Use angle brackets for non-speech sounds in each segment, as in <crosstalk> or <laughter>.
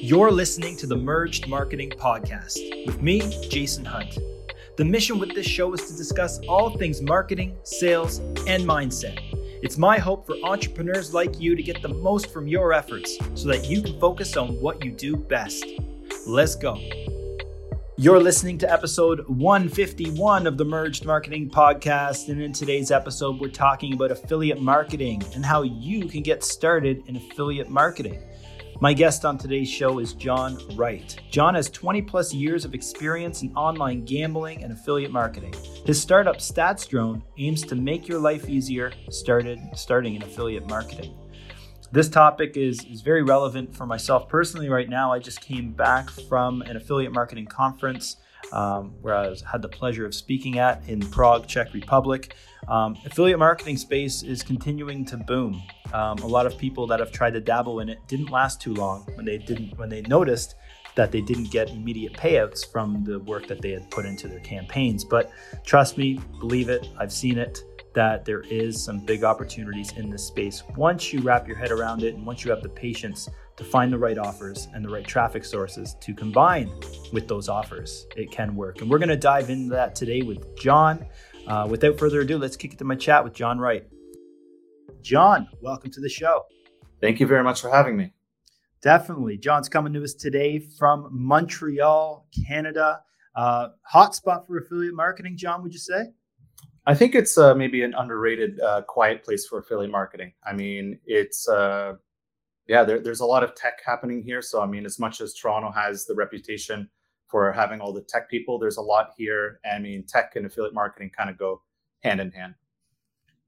You're listening to the Merged Marketing Podcast with me, Jason Hunt. The mission with this show is to discuss all things marketing, sales, and mindset. It's my hope for entrepreneurs like you to get the most from your efforts so that you can focus on what you do best. Let's go. You're listening to episode 151 of the Merged Marketing Podcast. And in today's episode, we're talking about affiliate marketing and how you can get started in affiliate marketing. My guest on today's show is John Wright. John has 20 plus years of experience in online gambling and affiliate marketing. His startup StatsDrone aims to make your life easier started starting in affiliate marketing. This topic is, is very relevant for myself personally right now. I just came back from an affiliate marketing conference um, where I was, had the pleasure of speaking at in Prague, Czech Republic. Um, affiliate marketing space is continuing to boom. Um, a lot of people that have tried to dabble in it didn't last too long when they didn't when they noticed that they didn't get immediate payouts from the work that they had put into their campaigns. But trust me, believe it, I've seen it that there is some big opportunities in this space once you wrap your head around it and once you have the patience to find the right offers and the right traffic sources to combine with those offers, it can work. And we're going to dive into that today with John. Uh, without further ado, let's kick it to my chat with John Wright. John, welcome to the show. Thank you very much for having me. Definitely. John's coming to us today from Montreal, Canada. Uh, hot spot for affiliate marketing, John, would you say? I think it's uh, maybe an underrated, uh, quiet place for affiliate marketing. I mean, it's uh, yeah, there, there's a lot of tech happening here. So I mean, as much as Toronto has the reputation for having all the tech people, there's a lot here. I mean, tech and affiliate marketing kind of go hand in hand.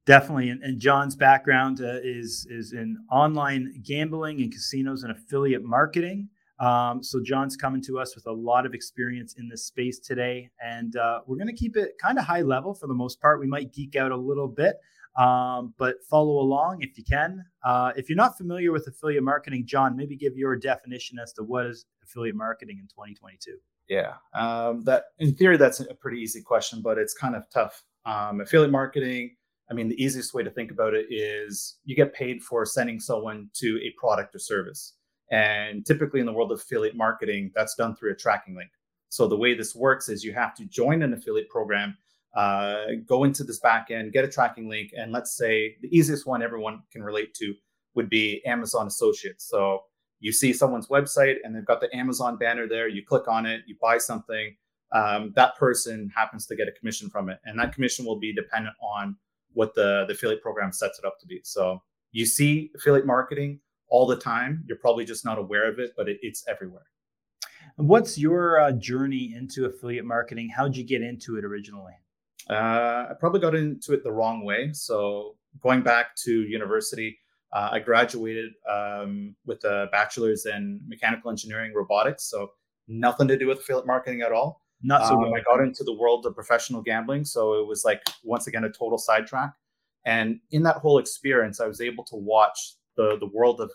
Definitely, and, and John's background uh, is is in online gambling and casinos and affiliate marketing. Um, so John's coming to us with a lot of experience in this space today, and uh, we're going to keep it kind of high level for the most part. We might geek out a little bit, um, but follow along if you can. Uh, if you're not familiar with affiliate marketing, John, maybe give your definition as to what is affiliate marketing in 2022. Yeah, um, that in theory that's a pretty easy question, but it's kind of tough. Um, affiliate marketing. I mean, the easiest way to think about it is you get paid for sending someone to a product or service. And typically in the world of affiliate marketing, that's done through a tracking link. So the way this works is you have to join an affiliate program, uh, go into this backend, get a tracking link, and let's say the easiest one everyone can relate to would be Amazon Associates. So you see someone's website and they've got the Amazon banner there. You click on it, you buy something. Um, that person happens to get a commission from it, and that commission will be dependent on what the, the affiliate program sets it up to be. So you see affiliate marketing all the time. You're probably just not aware of it, but it, it's everywhere. What's your uh, journey into affiliate marketing? How'd you get into it originally? Uh, I probably got into it the wrong way. So going back to university, uh, I graduated um, with a bachelor's in mechanical engineering robotics. So nothing to do with affiliate marketing at all. Not so. Um, I got into the world of professional gambling, so it was like once again a total sidetrack. And in that whole experience, I was able to watch the the world of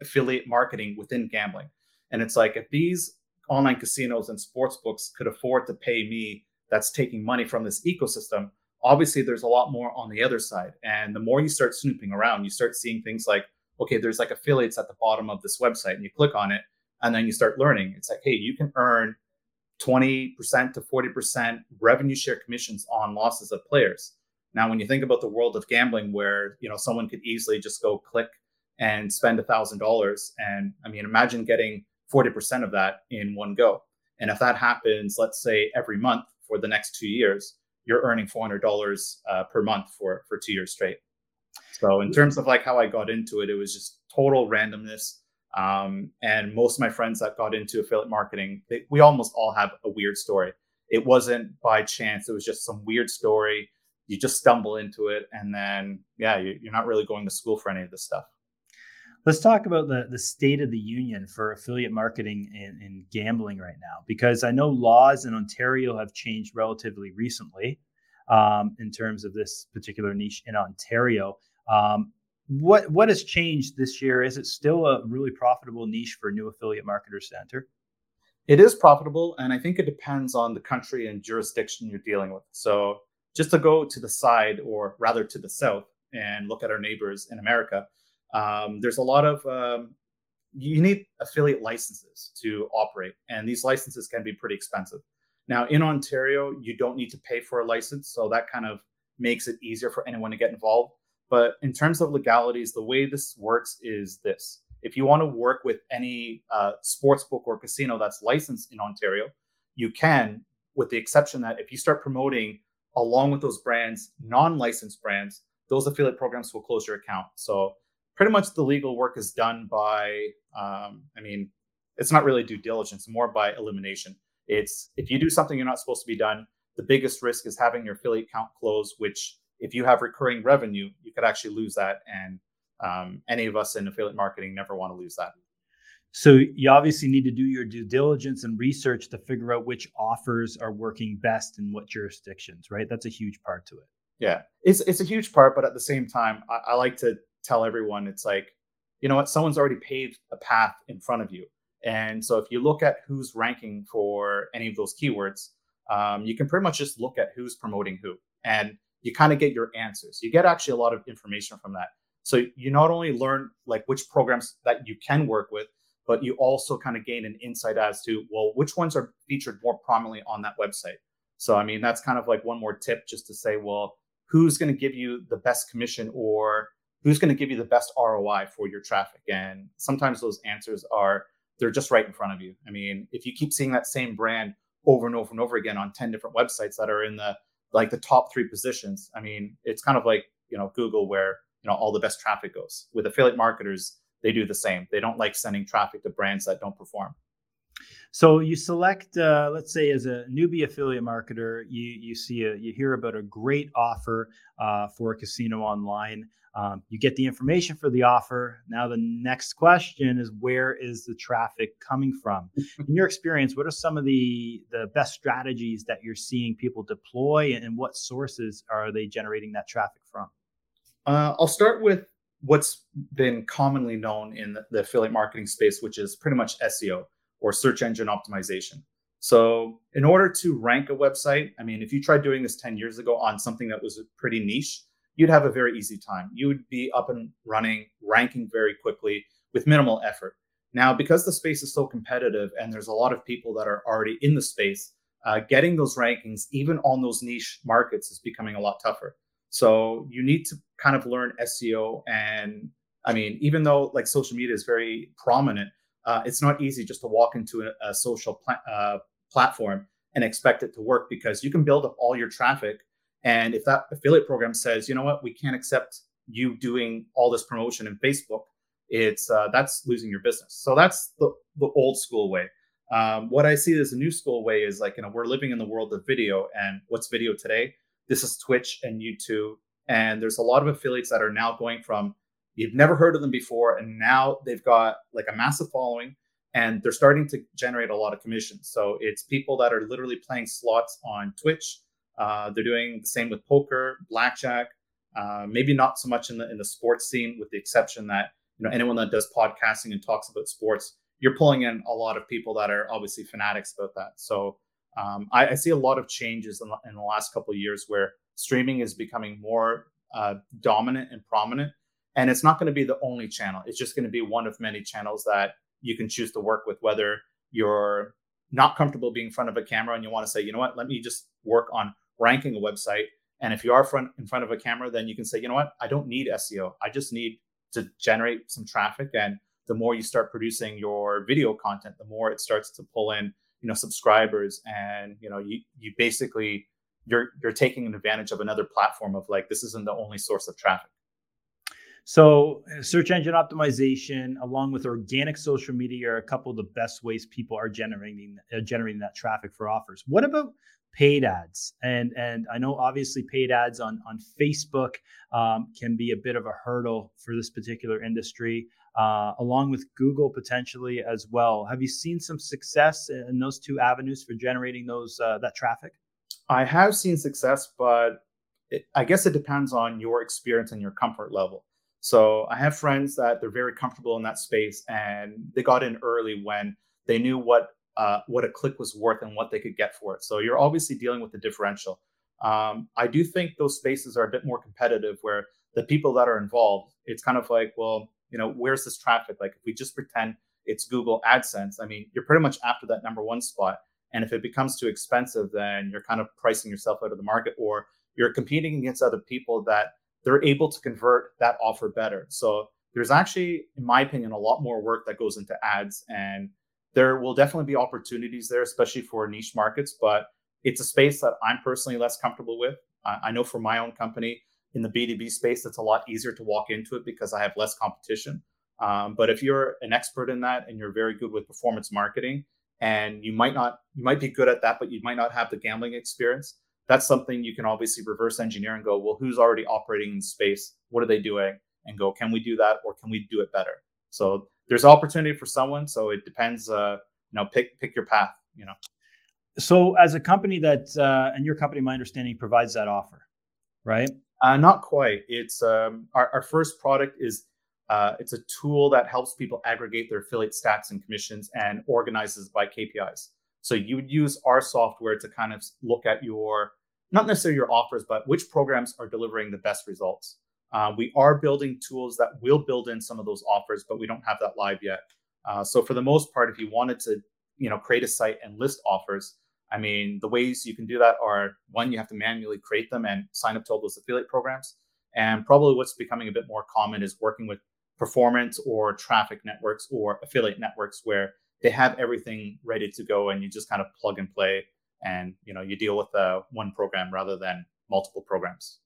affiliate marketing within gambling. And it's like if these online casinos and sports books could afford to pay me that's taking money from this ecosystem, obviously there's a lot more on the other side. And the more you start snooping around, you start seeing things like, okay, there's like affiliates at the bottom of this website, and you click on it, and then you start learning. It's like, hey, you can earn 20% to 40% revenue share commissions on losses of players. Now, when you think about the world of gambling, where you know someone could easily just go click and spend a thousand dollars. And I mean, imagine getting 40% of that in one go. And if that happens, let's say every month for the next two years, you're earning $400 uh, per month for, for two years straight. So in terms of like how I got into it, it was just total randomness. Um, and most of my friends that got into affiliate marketing, they, we almost all have a weird story. It wasn't by chance. It was just some weird story. You just stumble into it. And then, yeah, you, you're not really going to school for any of this stuff. Let's talk about the, the state of the union for affiliate marketing in, in gambling right now, because I know laws in Ontario have changed relatively recently um, in terms of this particular niche in Ontario. Um, what what has changed this year? Is it still a really profitable niche for new affiliate marketers to enter? It is profitable, and I think it depends on the country and jurisdiction you're dealing with. So, just to go to the side, or rather to the south, and look at our neighbors in America, um, there's a lot of um, you need affiliate licenses to operate, and these licenses can be pretty expensive. Now, in Ontario, you don't need to pay for a license, so that kind of makes it easier for anyone to get involved. But in terms of legalities, the way this works is this if you want to work with any uh, sports book or casino that's licensed in Ontario, you can, with the exception that if you start promoting along with those brands, non licensed brands, those affiliate programs will close your account. So pretty much the legal work is done by, um, I mean, it's not really due diligence, more by elimination. It's if you do something you're not supposed to be done, the biggest risk is having your affiliate account closed, which if you have recurring revenue, you could actually lose that. And um, any of us in affiliate marketing never want to lose that. So you obviously need to do your due diligence and research to figure out which offers are working best in what jurisdictions, right? That's a huge part to it. Yeah, it's it's a huge part, but at the same time, I, I like to tell everyone it's like, you know what, someone's already paved a path in front of you, and so if you look at who's ranking for any of those keywords, um, you can pretty much just look at who's promoting who, and you kind of get your answers. You get actually a lot of information from that. So you not only learn like which programs that you can work with, but you also kind of gain an insight as to well which ones are featured more prominently on that website. So I mean that's kind of like one more tip just to say well who's going to give you the best commission or who's going to give you the best ROI for your traffic and sometimes those answers are they're just right in front of you. I mean if you keep seeing that same brand over and over and over again on 10 different websites that are in the like the top 3 positions, I mean it's kind of like, you know, Google where you know all the best traffic goes. With affiliate marketers, they do the same. They don't like sending traffic to brands that don't perform. So you select, uh, let's say, as a newbie affiliate marketer, you you see a you hear about a great offer uh, for a casino online. Um, you get the information for the offer. Now the next question is where is the traffic coming from? <laughs> In your experience, what are some of the the best strategies that you're seeing people deploy, and what sources are they generating that traffic from? Uh, I'll start with what's been commonly known in the, the affiliate marketing space, which is pretty much SEO or search engine optimization. So, in order to rank a website, I mean, if you tried doing this 10 years ago on something that was pretty niche, you'd have a very easy time. You would be up and running, ranking very quickly with minimal effort. Now, because the space is so competitive and there's a lot of people that are already in the space, uh, getting those rankings, even on those niche markets, is becoming a lot tougher. So you need to kind of learn SEO. And I mean, even though like social media is very prominent, uh, it's not easy just to walk into a, a social uh, platform and expect it to work because you can build up all your traffic. And if that affiliate program says, you know what, we can't accept you doing all this promotion in Facebook, it's uh, that's losing your business. So that's the, the old school way. Um, what I see as a new school way is like, you know, we're living in the world of video, and what's video today? this is Twitch and YouTube. And there's a lot of affiliates that are now going from you've never heard of them before, and now they've got like a massive following and they're starting to generate a lot of commissions. So it's people that are literally playing slots on Twitch. Uh, they're doing the same with poker, blackjack. Uh, maybe not so much in the in the sports scene, with the exception that you know anyone that does podcasting and talks about sports, you're pulling in a lot of people that are obviously fanatics about that. So um, I, I, see a lot of changes in the, in the last couple of years where streaming is becoming more uh, dominant and prominent. And it's not going to be the only channel. It's just going to be one of many channels that you can choose to work with, whether you're not comfortable being in front of a camera and you want to say, you know what, let me just work on ranking a website. And if you are front in front of a camera, then you can say, you know what, I don't need SEO. I just need to generate some traffic. And the more you start producing your video content, the more it starts to pull in you know subscribers and you know you you basically you're you're taking advantage of another platform of like this isn't the only source of traffic so search engine optimization along with organic social media are a couple of the best ways people are generating uh, generating that traffic for offers what about paid ads and and i know obviously paid ads on on facebook um, can be a bit of a hurdle for this particular industry uh, along with Google potentially as well. Have you seen some success in those two avenues for generating those uh, that traffic? I have seen success, but it, I guess it depends on your experience and your comfort level. So I have friends that they're very comfortable in that space, and they got in early when they knew what uh, what a click was worth and what they could get for it. So you're obviously dealing with the differential. Um, I do think those spaces are a bit more competitive, where the people that are involved, it's kind of like, well, you know, where's this traffic? Like if we just pretend it's Google AdSense, I mean, you're pretty much after that number one spot. And if it becomes too expensive, then you're kind of pricing yourself out of the market or you're competing against other people that they're able to convert that offer better. So there's actually, in my opinion, a lot more work that goes into ads. And there will definitely be opportunities there, especially for niche markets. But it's a space that I'm personally less comfortable with. I know for my own company in the B2B space, it's a lot easier to walk into it because I have less competition. Um, but if you're an expert in that and you're very good with performance marketing, and you might not, you might be good at that, but you might not have the gambling experience. That's something you can obviously reverse engineer and go, well, who's already operating in space? What are they doing? And go, can we do that or can we do it better? So there's opportunity for someone. So it depends. Uh, you know, pick pick your path. You know. So as a company that, uh, and your company, my understanding, provides that offer, right? Uh, not quite. It's um, our, our first product is uh, it's a tool that helps people aggregate their affiliate stats and commissions and organizes by KPIs. So you would use our software to kind of look at your, not necessarily your offers, but which programs are delivering the best results. Uh, we are building tools that will build in some of those offers, but we don't have that live yet. Uh, so for the most part, if you wanted to, you know, create a site and list offers, I mean, the ways you can do that are one, you have to manually create them and sign up to all those affiliate programs. And probably what's becoming a bit more common is working with performance or traffic networks or affiliate networks where they have everything ready to go and you just kind of plug and play and you know you deal with uh, one program rather than multiple programs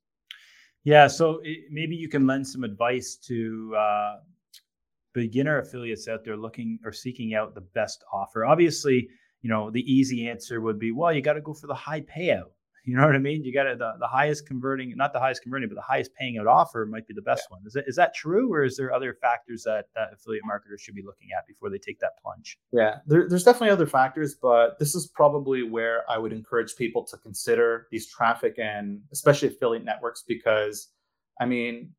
yeah so it, maybe you can lend some advice to uh, beginner affiliates out there looking or seeking out the best offer. Obviously you know the easy answer would be well you got to go for the high payout you know what I mean? You got the, the highest converting, not the highest converting, but the highest paying out offer might be the best yeah. one. Is that, is that true? Or is there other factors that, that affiliate marketers should be looking at before they take that plunge? Yeah, there, there's definitely other factors, but this is probably where I would encourage people to consider these traffic and especially affiliate networks because, I mean,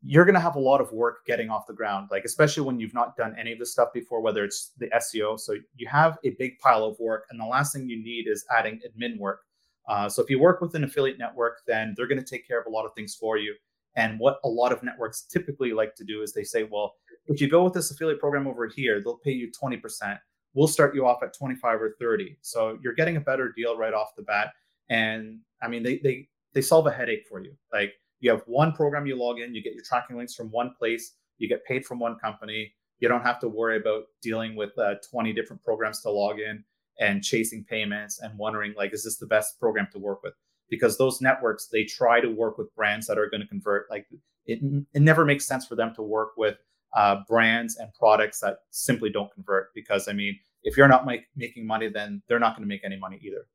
you're going to have a lot of work getting off the ground, like especially when you've not done any of this stuff before, whether it's the SEO. So you have a big pile of work, and the last thing you need is adding admin work uh, so if you work with an affiliate network, then they're going to take care of a lot of things for you. And what a lot of networks typically like to do is they say, well, if you go with this affiliate program over here, they'll pay you 20%. We'll start you off at 25 or 30. So you're getting a better deal right off the bat. And I mean, they they they solve a headache for you. Like you have one program you log in, you get your tracking links from one place, you get paid from one company. You don't have to worry about dealing with uh, 20 different programs to log in and chasing payments and wondering like is this the best program to work with? Because those networks they try to work with brands that are going to convert like it, it never makes sense for them to work with uh, brands and products that simply don't convert because i mean if you're not make, making money then they're not going to make any money either.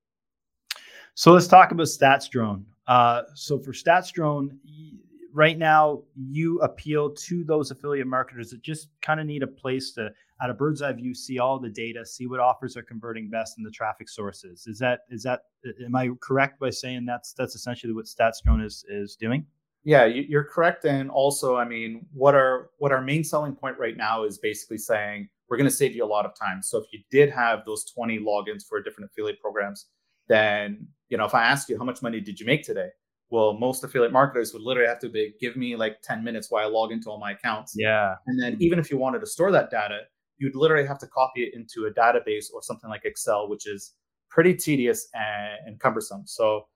So let's talk about statsdrone. Uh, so for stats statsdrone right now you appeal to those affiliate marketers that just kind of need a place to at a bird's eye view see all the data see what offers are converting best in the traffic sources. Is that is that am i correct by saying that's that's essentially what statsdrone is is doing? Yeah you're correct and also i mean what our what our main selling point right now is basically saying we're going to save you a lot of time. So if you did have those 20 logins for different affiliate programs then you know if i ask you how much money did you make today well most affiliate marketers would literally have to be give me like 10 minutes while i log into all my accounts yeah and then even if you wanted to store that data you'd literally have to copy it into a database or something like Excel, which is pretty tedious and, and cumbersome. So,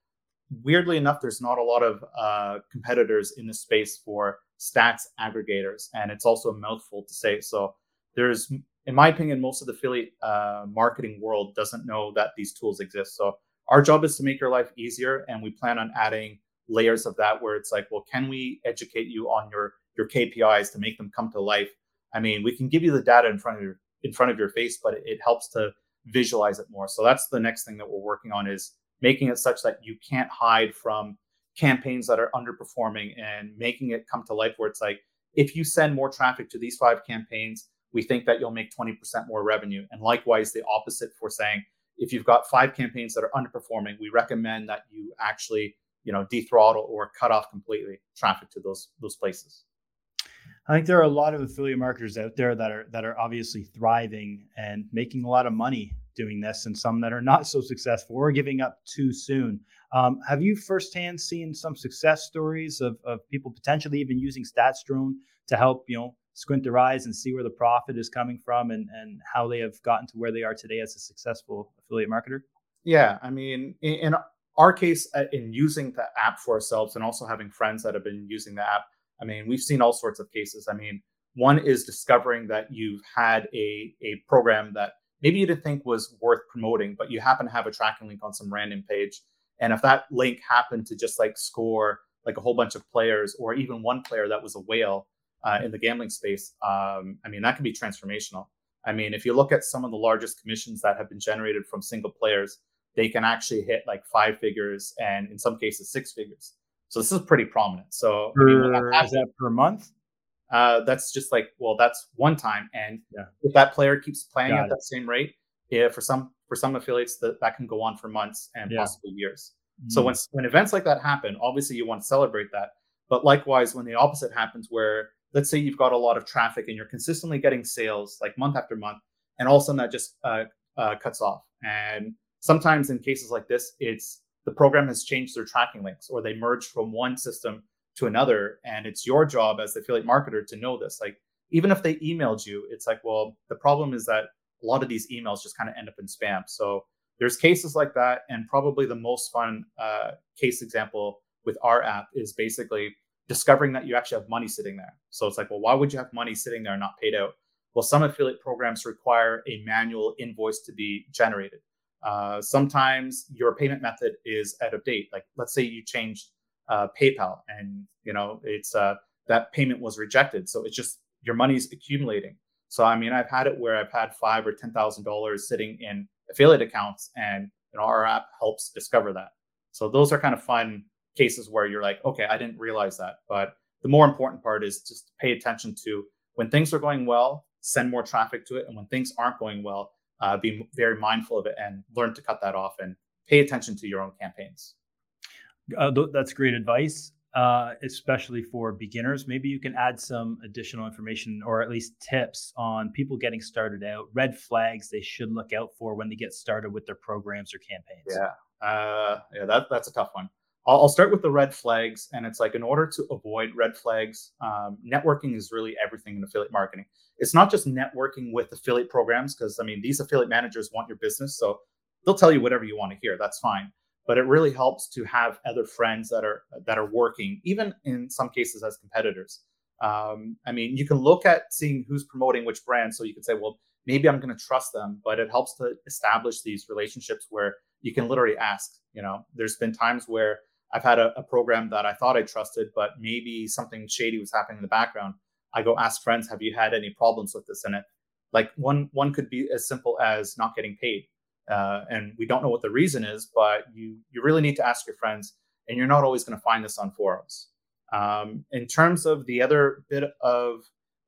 weirdly enough, there's not a lot of uh, competitors in the space for stats aggregators, and it's also a mouthful to say. So, there's, in my opinion, most of the affiliate uh, marketing world doesn't know that these tools exist. So, our job is to make your life easier, and we plan on adding layers of that where it's like, well, can we educate you on your your KPIs to make them come to life I mean, we can give you the data in front of your in front of your face, but it, it helps to visualize it more. So that's the next thing that we're working on is making it such that you can't hide from campaigns that are underperforming and making it come to life where it's like if you send more traffic to these five campaigns, we think that you'll make 20% more revenue. And likewise, the opposite for saying if you've got five campaigns that are underperforming, we recommend that you actually, you know, dethrottle or cut off completely traffic to those those places. I think there are a lot of affiliate marketers out there that are that are obviously thriving and making a lot of money doing this, and some that are not so successful or giving up too soon. Um, have you firsthand seen some success stories of, of people potentially even using StatsDrone to help you know squint their eyes and see where the profit is coming from and, and how they have gotten to where they are today as a successful affiliate marketer? Yeah, I mean, in, our case, uh, in using the app for ourselves and also having friends that have been using the app, I mean, we've seen all sorts of cases. I mean, one is discovering that you've had a, a program that maybe you didn't think was worth promoting, but you happen to have a tracking link on some random page. And if that link happened to just like score like a whole bunch of players or even one player that was a whale uh, in the gambling space, um, I mean, that can be transformational. I mean, if you look at some of the largest commissions that have been generated from single players, they can actually hit like five figures and in some cases six figures. So this is pretty prominent. So per, I mean, is that per month? Uh, that's just like well, that's one time, and yeah. if that player keeps playing Got at it. that same rate, yeah, for some for some affiliates that that can go on for months and yeah. possibly years. Mm-hmm. So when when events like that happen, obviously you want to celebrate that. But likewise, when the opposite happens, where let's say you've got a lot of traffic and you're consistently getting sales like month after month, and all of a sudden that just uh, uh, cuts off. And sometimes in cases like this, it's the program has changed their tracking links or they merge from one system to another. And it's your job as the affiliate marketer to know this. Like, even if they emailed you, it's like, well, the problem is that a lot of these emails just kind of end up in spam. So there's cases like that. And probably the most fun uh, case example with our app is basically discovering that you actually have money sitting there. So it's like, well, why would you have money sitting there not paid out? Well, some affiliate programs require a manual invoice to be generated. Uh, sometimes your payment method is out of date. Like let's say you changed uh, PayPal and you know it's uh, that payment was rejected, so it's just your money's accumulating. So I mean, I've had it where I've had five or ten thousand dollars sitting in affiliate accounts, and you know our app helps discover that. So those are kind of fun cases where you're like, okay, I didn't realize that. But the more important part is just pay attention to when things are going well, send more traffic to it, and when things aren't going well, uh, be very mindful of it and learn to cut that off and pay attention to your own campaigns. Uh, th- that's great advice, uh, especially for beginners. Maybe you can add some additional information or at least tips on people getting started out, red flags they should look out for when they get started with their programs or campaigns. Yeah, uh, yeah, that, that's a tough one. I'll, I'll, start with the red flags, and it's like in order to avoid red flags, um, networking is really everything in affiliate marketing it's not just networking with affiliate programs because I mean these affiliate managers want your business, so they'll tell you whatever you want to hear. That's fine. But it really helps to have other friends that are that are working, even in some cases as competitors. Um, I mean, you can look at seeing who's promoting which brand, so you can say, well, maybe I'm going to trust them. But it helps to establish these relationships where you can literally ask. You know, there's been times where I've had a, a program that I thought I trusted, but maybe something shady was happening in the background. I go ask friends, have you had any problems with this? And it like one one could be as simple as not getting paid. Uh, and we don't know what the reason is, but you you really need to ask your friends, and you're not always going to find this on forums. Um, in terms of the other bit of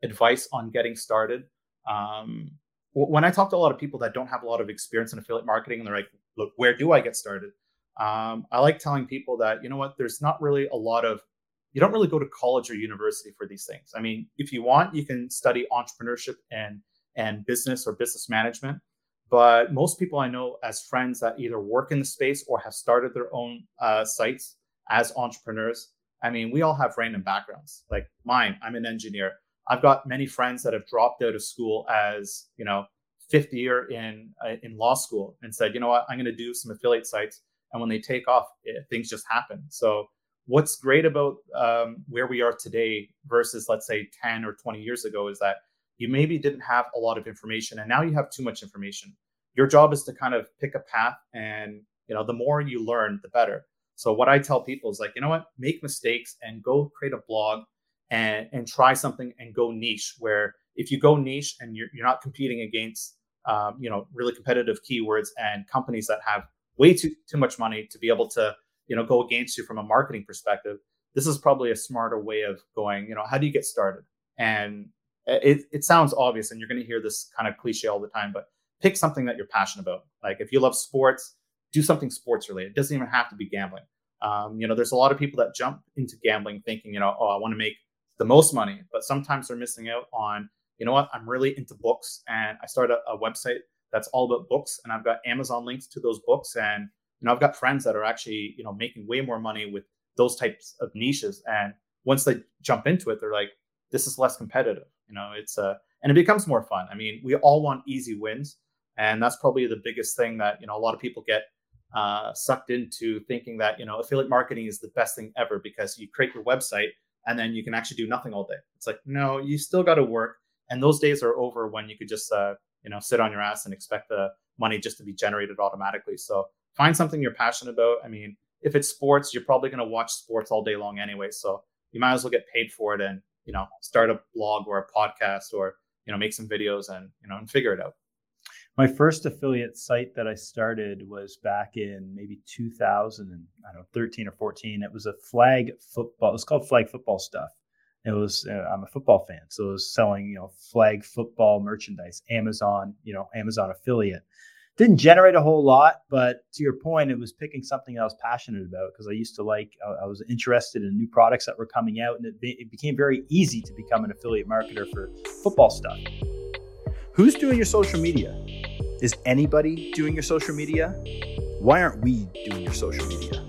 advice on getting started, um, when I talk to a lot of people that don't have a lot of experience in affiliate marketing, and they're like, "Look, where do I get started?" Um, I like telling people that you know what, there's not really a lot of you don't really go to college or university for these things. I mean, if you want, you can study entrepreneurship and and business or business management. But most people I know as friends that either work in the space or have started their own uh, sites as entrepreneurs, I mean, we all have random backgrounds. Like mine, I'm an engineer. I've got many friends that have dropped out of school as you know fifth year in uh, in law school and said, you know what, I'm going to do some affiliate sites. And when they take off, it, things just happen. So what's great about um, where we are today versus let's say 10 or 20 years ago is that you maybe didn't have a lot of information and now you have too much information. Your job is to kind of pick a path and you know the more you learn the better. So what i tell people is like you know what? Make mistakes and go create a blog and and try something and go niche where if you go niche and you're, you're not competing against um, you know really competitive keywords and companies that have way too too much money to be able to you know go against you from a marketing perspective this is probably a smarter way of going you know how do you get started? And it, it sounds obvious and you're going to hear this kind of cliche all the time but pick something that you're passionate about. Like if you love sports do something sports related. It doesn't even have to be gambling. Um, you know there's a lot of people that jump into gambling thinking you know oh i want to make the most money but sometimes they're missing out on you know what? I'm really into books and i started a, a website that's all about books and i've got amazon links to those books and you know, I've got friends that are actually, you know, making way more money with those types of niches. And once they jump into it, they're like, this is less competitive. You know, it's a, uh, and it becomes more fun. I mean, we all want easy wins. And that's probably the biggest thing that, you know, a lot of people get uh, sucked into thinking that, you know, affiliate marketing is the best thing ever because you create your website and then you can actually do nothing all day. It's like, no, you still got to work. And those days are over when you could just, uh, you know, sit on your ass and expect the money just to be generated automatically. So find something you're passionate about. I mean, if it's sports, you're probably going to watch sports all day long anyway. So you might as well get paid for it and, you know, start a blog or a podcast or, you know, make some videos and, you know, and figure it out. My first affiliate site that I started was back in maybe 2000 and I don't know 13 or 14. It was a flag football. It was called Flag Football Stuff. It was uh, I'm a football fan, so it was selling you know flag football merchandise. Amazon, you know, Amazon affiliate. Didn't generate a whole lot, but to your point, it was picking something I was passionate about because I used to like. I, I was interested in new products that were coming out, and it, be, it became very easy to become an affiliate marketer for football stuff. Who's doing your social media? Is anybody doing your social media? Why aren't we doing your social media?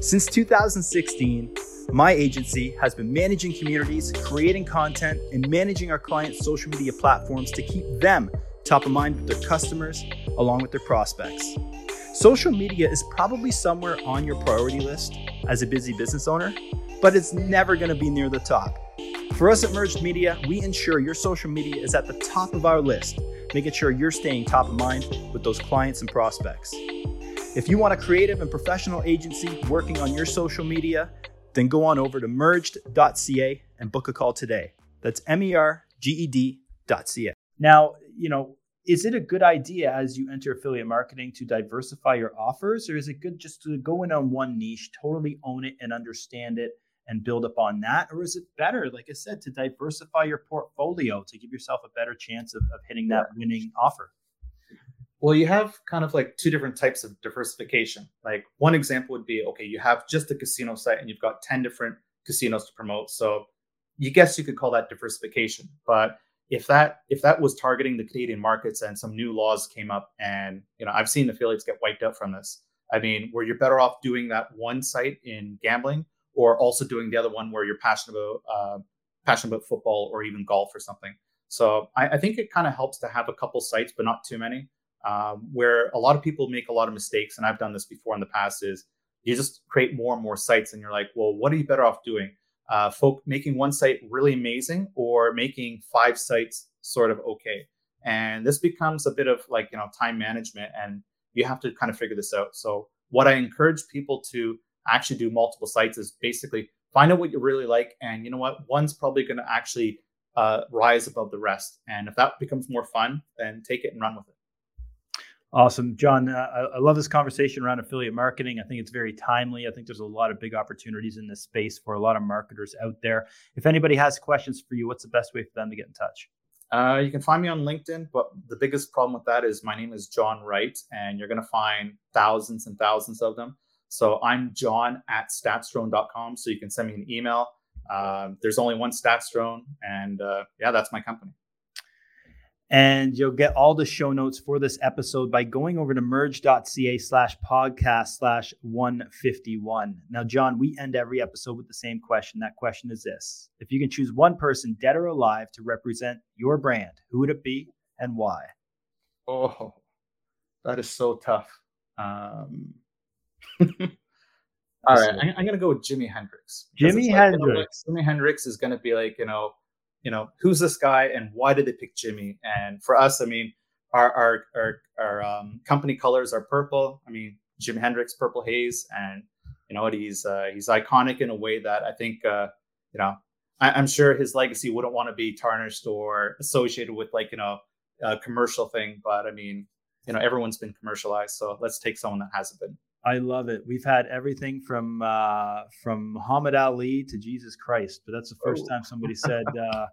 Since 2016, my agency has been managing communities, creating content, and managing our clients' social media platforms to keep them top of mind with their customers along with their prospects. Social media is probably somewhere on your priority list as a busy business owner, but it's never going to be near the top. For us at Merged Media, we ensure your social media is at the top of our list, making sure you're staying top of mind with those clients and prospects. If you want a creative and professional agency working on your social media, then go on over to merged.ca and book a call today. That's M E R G E D.ca. Now, you know, is it a good idea as you enter affiliate marketing to diversify your offers, or is it good just to go in on one niche, totally own it and understand it? and build upon that? Or is it better, like I said, to diversify your portfolio to give yourself a better chance of, of hitting that winning offer? Well, you have kind of like two different types of diversification. Like one example would be okay, you have just a casino site and you've got 10 different casinos to promote. So you guess you could call that diversification. But if that if that was targeting the Canadian markets and some new laws came up and you know I've seen affiliates get wiped out from this. I mean, where you're better off doing that one site in gambling or also doing the other one where you're passionate about uh, passionate about football or even golf or something. So I, I think it kind of helps to have a couple sites, but not too many. Um, where a lot of people make a lot of mistakes, and I've done this before in the past, is you just create more and more sites, and you're like, well, what are you better off doing? Uh, folk making one site really amazing, or making five sites sort of okay. And this becomes a bit of like you know time management, and you have to kind of figure this out. So what I encourage people to actually do multiple sites is basically find out what you really like. And you know what? One's probably going to actually uh, rise above the rest. And if that becomes more fun, then take it and run with it. Awesome. John, uh, I, love this conversation around affiliate marketing. I think it's very timely. I think there's a lot of big opportunities in this space for a lot of marketers out there. If anybody has questions for you, what's the best way for them to get in touch? Uh, you can find me on LinkedIn, but the biggest problem with that is my name is John Wright, and you're going to find thousands and thousands of them. So I'm John at statsdrone.com. So you can send me an email. Um, there's only one Statsdrone, and uh, yeah, that's my company. And you'll get all the show notes for this episode by going over to merge.ca slash podcast slash 151. Now, John, we end every episode with the same question. That question is this If you can choose one person, dead or alive, to represent your brand, who would it be and why? Oh, that is so tough. Um, <laughs> All right, I'm, I'm, gonna go with Jimi Hendrix. Jimi like, Hendrix. You know, Jimi Hendrix is gonna be like, you know, you know, who's this guy and why did they pick Jimi? And for us, I mean, our our our, our um, company colors are purple. I mean, Jim Hendrix, Purple Haze, and you know? He's uh, he's iconic in a way that I think, uh, you know, I, am sure his legacy wouldn't want to be tarnished or associated with like you know a commercial thing. But I mean, you know, everyone's been commercialized, so let's take someone that hasn't been. I love it. We've had everything from uh, from Muhammad Ali to Jesus Christ, but that's the first oh. time somebody <laughs> said uh,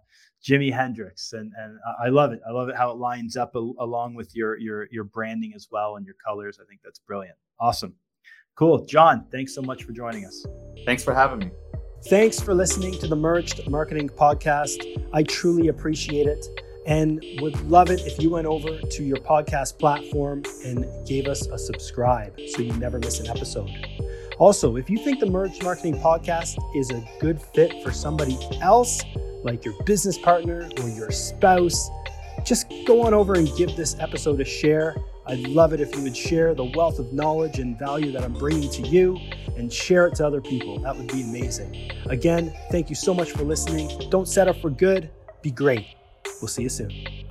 Jimi Hendrix, and and I love it. I love it how it lines up a, along with your your your branding as well and your colors. I think that's brilliant. Awesome, cool, John. Thanks so much for joining us. Thanks for having me. Thanks for listening to the Merged Marketing Podcast. I truly appreciate it and would love it if you went over to your podcast platform and gave us a subscribe so you never miss an episode. Also, if you think the Merge Marketing Podcast is a good fit for somebody else, like your business partner or your spouse, just go on over and give this episode a share. I'd love it if you would share the wealth of knowledge and value that I'm bringing to you and share it to other people. That would be amazing. Again, thank you so much for listening. Don't settle for good, be great. Vocês ia ser.